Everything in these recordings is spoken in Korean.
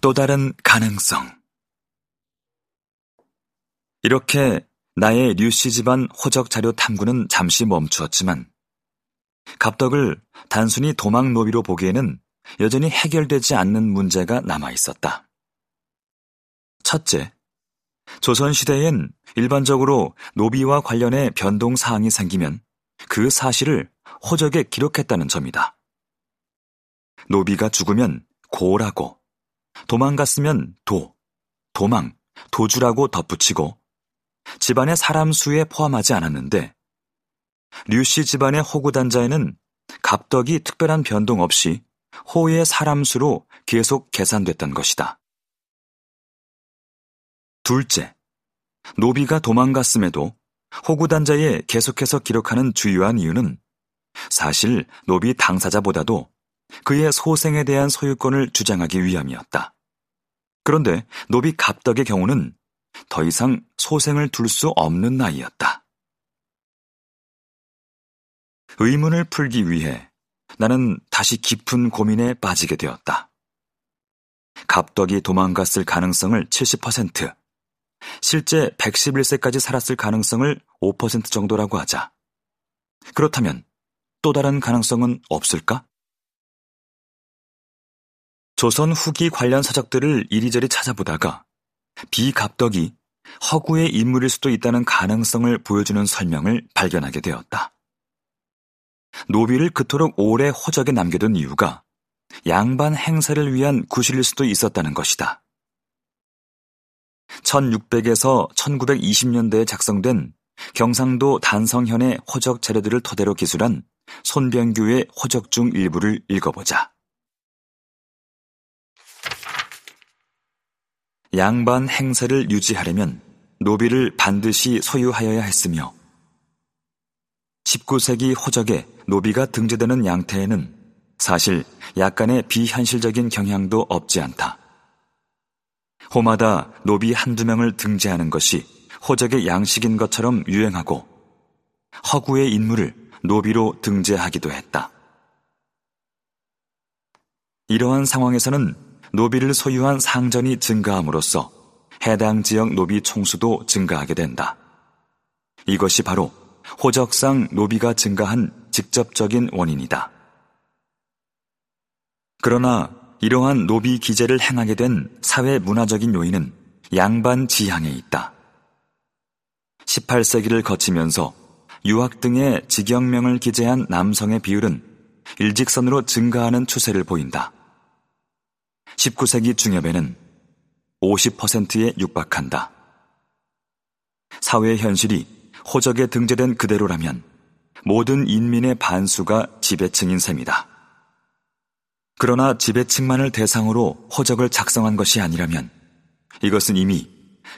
또 다른 가능성. 이렇게 나의 류씨 집안 호적 자료 탐구는 잠시 멈추었지만 갑덕을 단순히 도망 노비로 보기에는 여전히 해결되지 않는 문제가 남아 있었다. 첫째, 조선시대엔 일반적으로 노비와 관련해 변동 사항이 생기면 그 사실을 호적에 기록했다는 점이다. 노비가 죽으면 고라고, 도망갔으면 도, 도망, 도주라고 덧붙이고 집안의 사람 수에 포함하지 않았는데 류씨 집안의 호구단자에는 갑덕이 특별한 변동 없이 호의 사람 수로 계속 계산됐던 것이다. 둘째, 노비가 도망갔음에도 호구단자에 계속해서 기록하는 주요한 이유는 사실 노비 당사자보다도 그의 소생에 대한 소유권을 주장하기 위함이었다. 그런데 노비 갑덕의 경우는 더 이상 소생을 둘 수 없는 나이였다. 의문을 풀기 위해 나는 다시 깊은 고민에 빠지게 되었다. 갑덕이 도망갔을 가능성을 70%, 실제 111세까지 살았을 가능성을 5% 정도라고 하자. 그렇다면 또 다른 가능성은 없을까? 조선 후기 관련 서적들을 이리저리 찾아보다가 비갑덕이 허구의 인물일 수도 있다는 가능성을 보여주는 설명을 발견하게 되었다. 노비를 그토록 오래 호적에 남겨둔 이유가 양반 행사를 위한 구실일 수도 있었다는 것이다. 1600에서 1920년대에 작성된 경상도 단성현의 호적 재료들을 토대로 기술한 손병규의 호적 중 일부를 읽어보자. 양반 행세를 유지하려면 노비를 반드시 소유하여야 했으며 19세기 호적에 노비가 등재되는 양태에는 사실 약간의 비현실적인 경향도 없지 않다. 호마다 노비 한두 명을 등재하는 것이 호적의 양식인 것처럼 유행하고 허구의 인물을 노비로 등재하기도 했다. 이러한 상황에서는 노비를 소유한 상전이 증가함으로써 해당 지역 노비 총수도 증가하게 된다. 이것이 바로 호적상 노비가 증가한 직접적인 원인이다. 그러나 이러한 노비 기재를 행하게 된 사회 문화적인 요인은 양반 지향에 있다. 18세기를 거치면서 유학 등의 직영명을 기재한 남성의 비율은 일직선으로 증가하는 추세를 보인다. 19세기 중엽에는 50%에 육박한다. 사회 현실이 호적에 등재된 그대로라면 모든 인민의 반수가 지배층인 셈이다. 그러나 지배층만을 대상으로 호적을 작성한 것이 아니라면 이것은 이미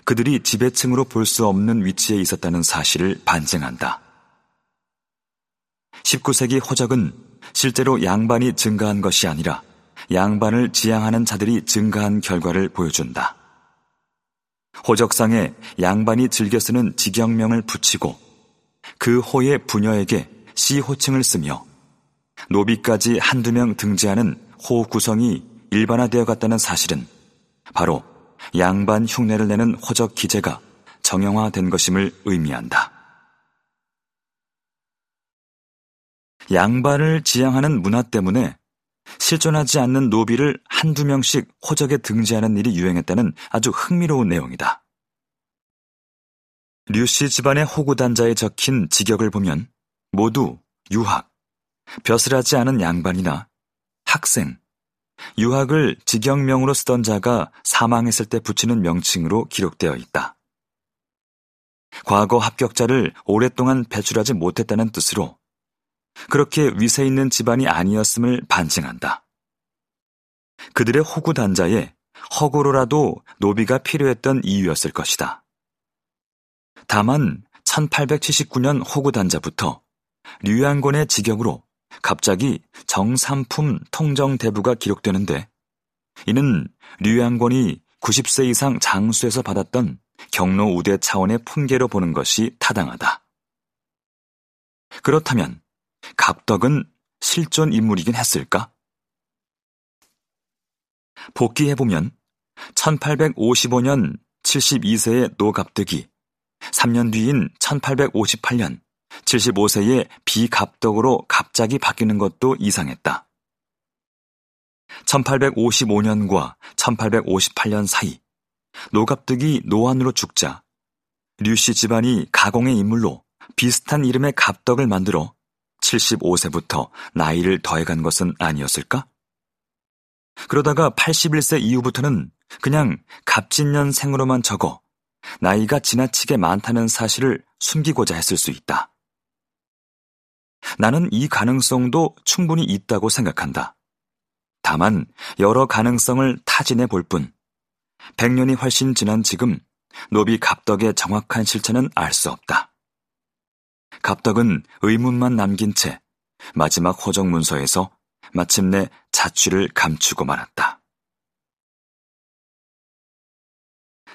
그들이 지배층으로 볼 수 없는 위치에 있었다는 사실을 반증한다. 19세기 호적은 실제로 양반이 증가한 것이 아니라 양반을 지향하는 자들이 증가한 결과를 보여준다. 호적상에 양반이 즐겨 쓰는 직영명을 붙이고 그 호의 부녀에게 시호칭을 쓰며 노비까지 한두 명 등재하는 호 구성이 일반화되어 갔다는 사실은 바로 양반 흉내를 내는 호적 기재가 정형화된 것임을 의미한다. 양반을 지향하는 문화 때문에 실존하지 않는 노비를 한두 명씩 호적에 등재하는 일이 유행했다는 아주 흥미로운 내용이다. 류씨 집안의 호구단자에 적힌 직역을 보면 모두 유학, 벼슬하지 않은 양반이나 학생, 유학을 직역명으로 쓰던 자가 사망했을 때 붙이는 명칭으로 기록되어 있다. 과거 합격자를 오랫동안 배출하지 못했다는 뜻으로 그렇게 위세 있는 집안이 아니었음을 반증한다. 그들의 호구 단자에 허구로라도 노비가 필요했던 이유였을 것이다. 다만 1879년 호구 단자부터 류양곤의 직역으로 갑자기 정삼품 통정대부가 기록되는데 이는 류양곤이 90세 이상 장수에서 받았던 경로 우대 차원의 품계로 보는 것이 타당하다. 그렇다면 갑덕은 실존 인물이긴 했을까? 복귀해보면 1855년 72세의 노갑득이 3년 뒤인 1858년 75세의 비갑덕으로 갑자기 바뀌는 것도 이상했다. 1855년과 1858년 사이 노갑득이 노안으로 죽자 류씨 집안이 가공의 인물로 비슷한 이름의 갑덕을 만들어 75세부터 나이를 더해간 것은 아니었을까? 그러다가 81세 이후부터는 그냥 갑진년생으로만 적어 나이가 지나치게 많다는 사실을 숨기고자 했을 수 있다. 나는 이 가능성도 충분히 있다고 생각한다. 다만 여러 가능성을 타진해 볼 뿐, 100년이 훨씬 지난 지금 노비 갑덕의 정확한 실체는 알 수 없다. 갑덕은 의문만 남긴 채 마지막 호적 문서에서 마침내 자취를 감추고 말았다.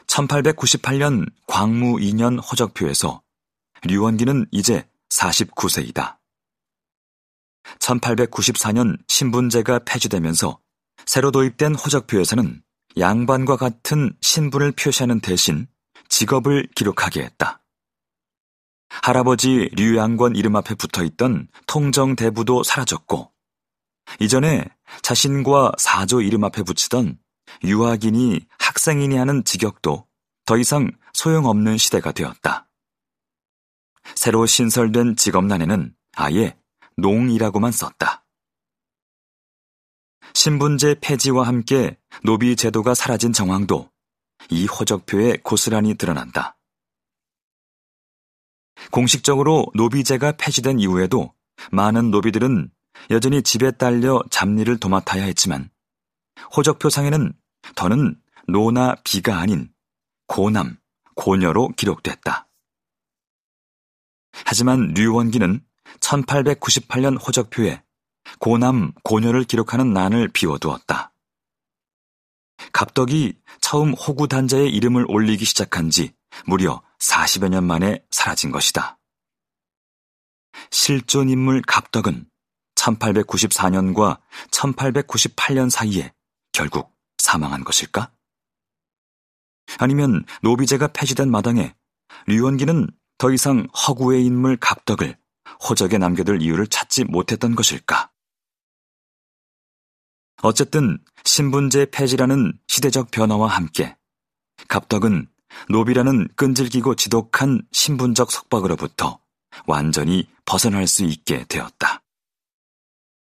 1898년 광무 2년 호적표에서 류원기는 이제 49세이다. 1894년 신분제가 폐지되면서 새로 도입된 호적표에서는 양반과 같은 신분을 표시하는 대신 직업을 기록하게 했다. 할아버지 류양권 이름 앞에 붙어 있던 통정대부도 사라졌고, 이전에 자신과 사조 이름 앞에 붙이던 유학인이 학생인이 하는 직역도 더 이상 소용없는 시대가 되었다. 새로 신설된 직업란에는 아예 농이라고만 썼다. 신분제 폐지와 함께 노비 제도가 사라진 정황도 이 호적표에 고스란히 드러난다. 공식적으로 노비제가 폐지된 이후에도 많은 노비들은 여전히 집에 딸려 잡일을 도맡아야 했지만 호적표상에는 더는 노나 비가 아닌 고남, 고녀로 기록됐다. 하지만 류원기는 1898년 호적표에 고남, 고녀를 기록하는 난을 비워두었다. 갑덕이 처음 호구 단자의 이름을 올리기 시작한 지 무려 40여 년 만에 사라진 것이다. 실존 인물 갑덕은 1894년과 1898년 사이에 결국 사망한 것일까? 아니면 노비제가 폐지된 마당에 류원기는 더 이상 허구의 인물 갑덕을 호적에 남겨둘 이유를 찾지 못했던 것일까? 어쨌든 신분제 폐지라는 시대적 변화와 함께 갑덕은 노비라는 끈질기고 지독한 신분적 속박으로부터 완전히 벗어날 수 있게 되었다.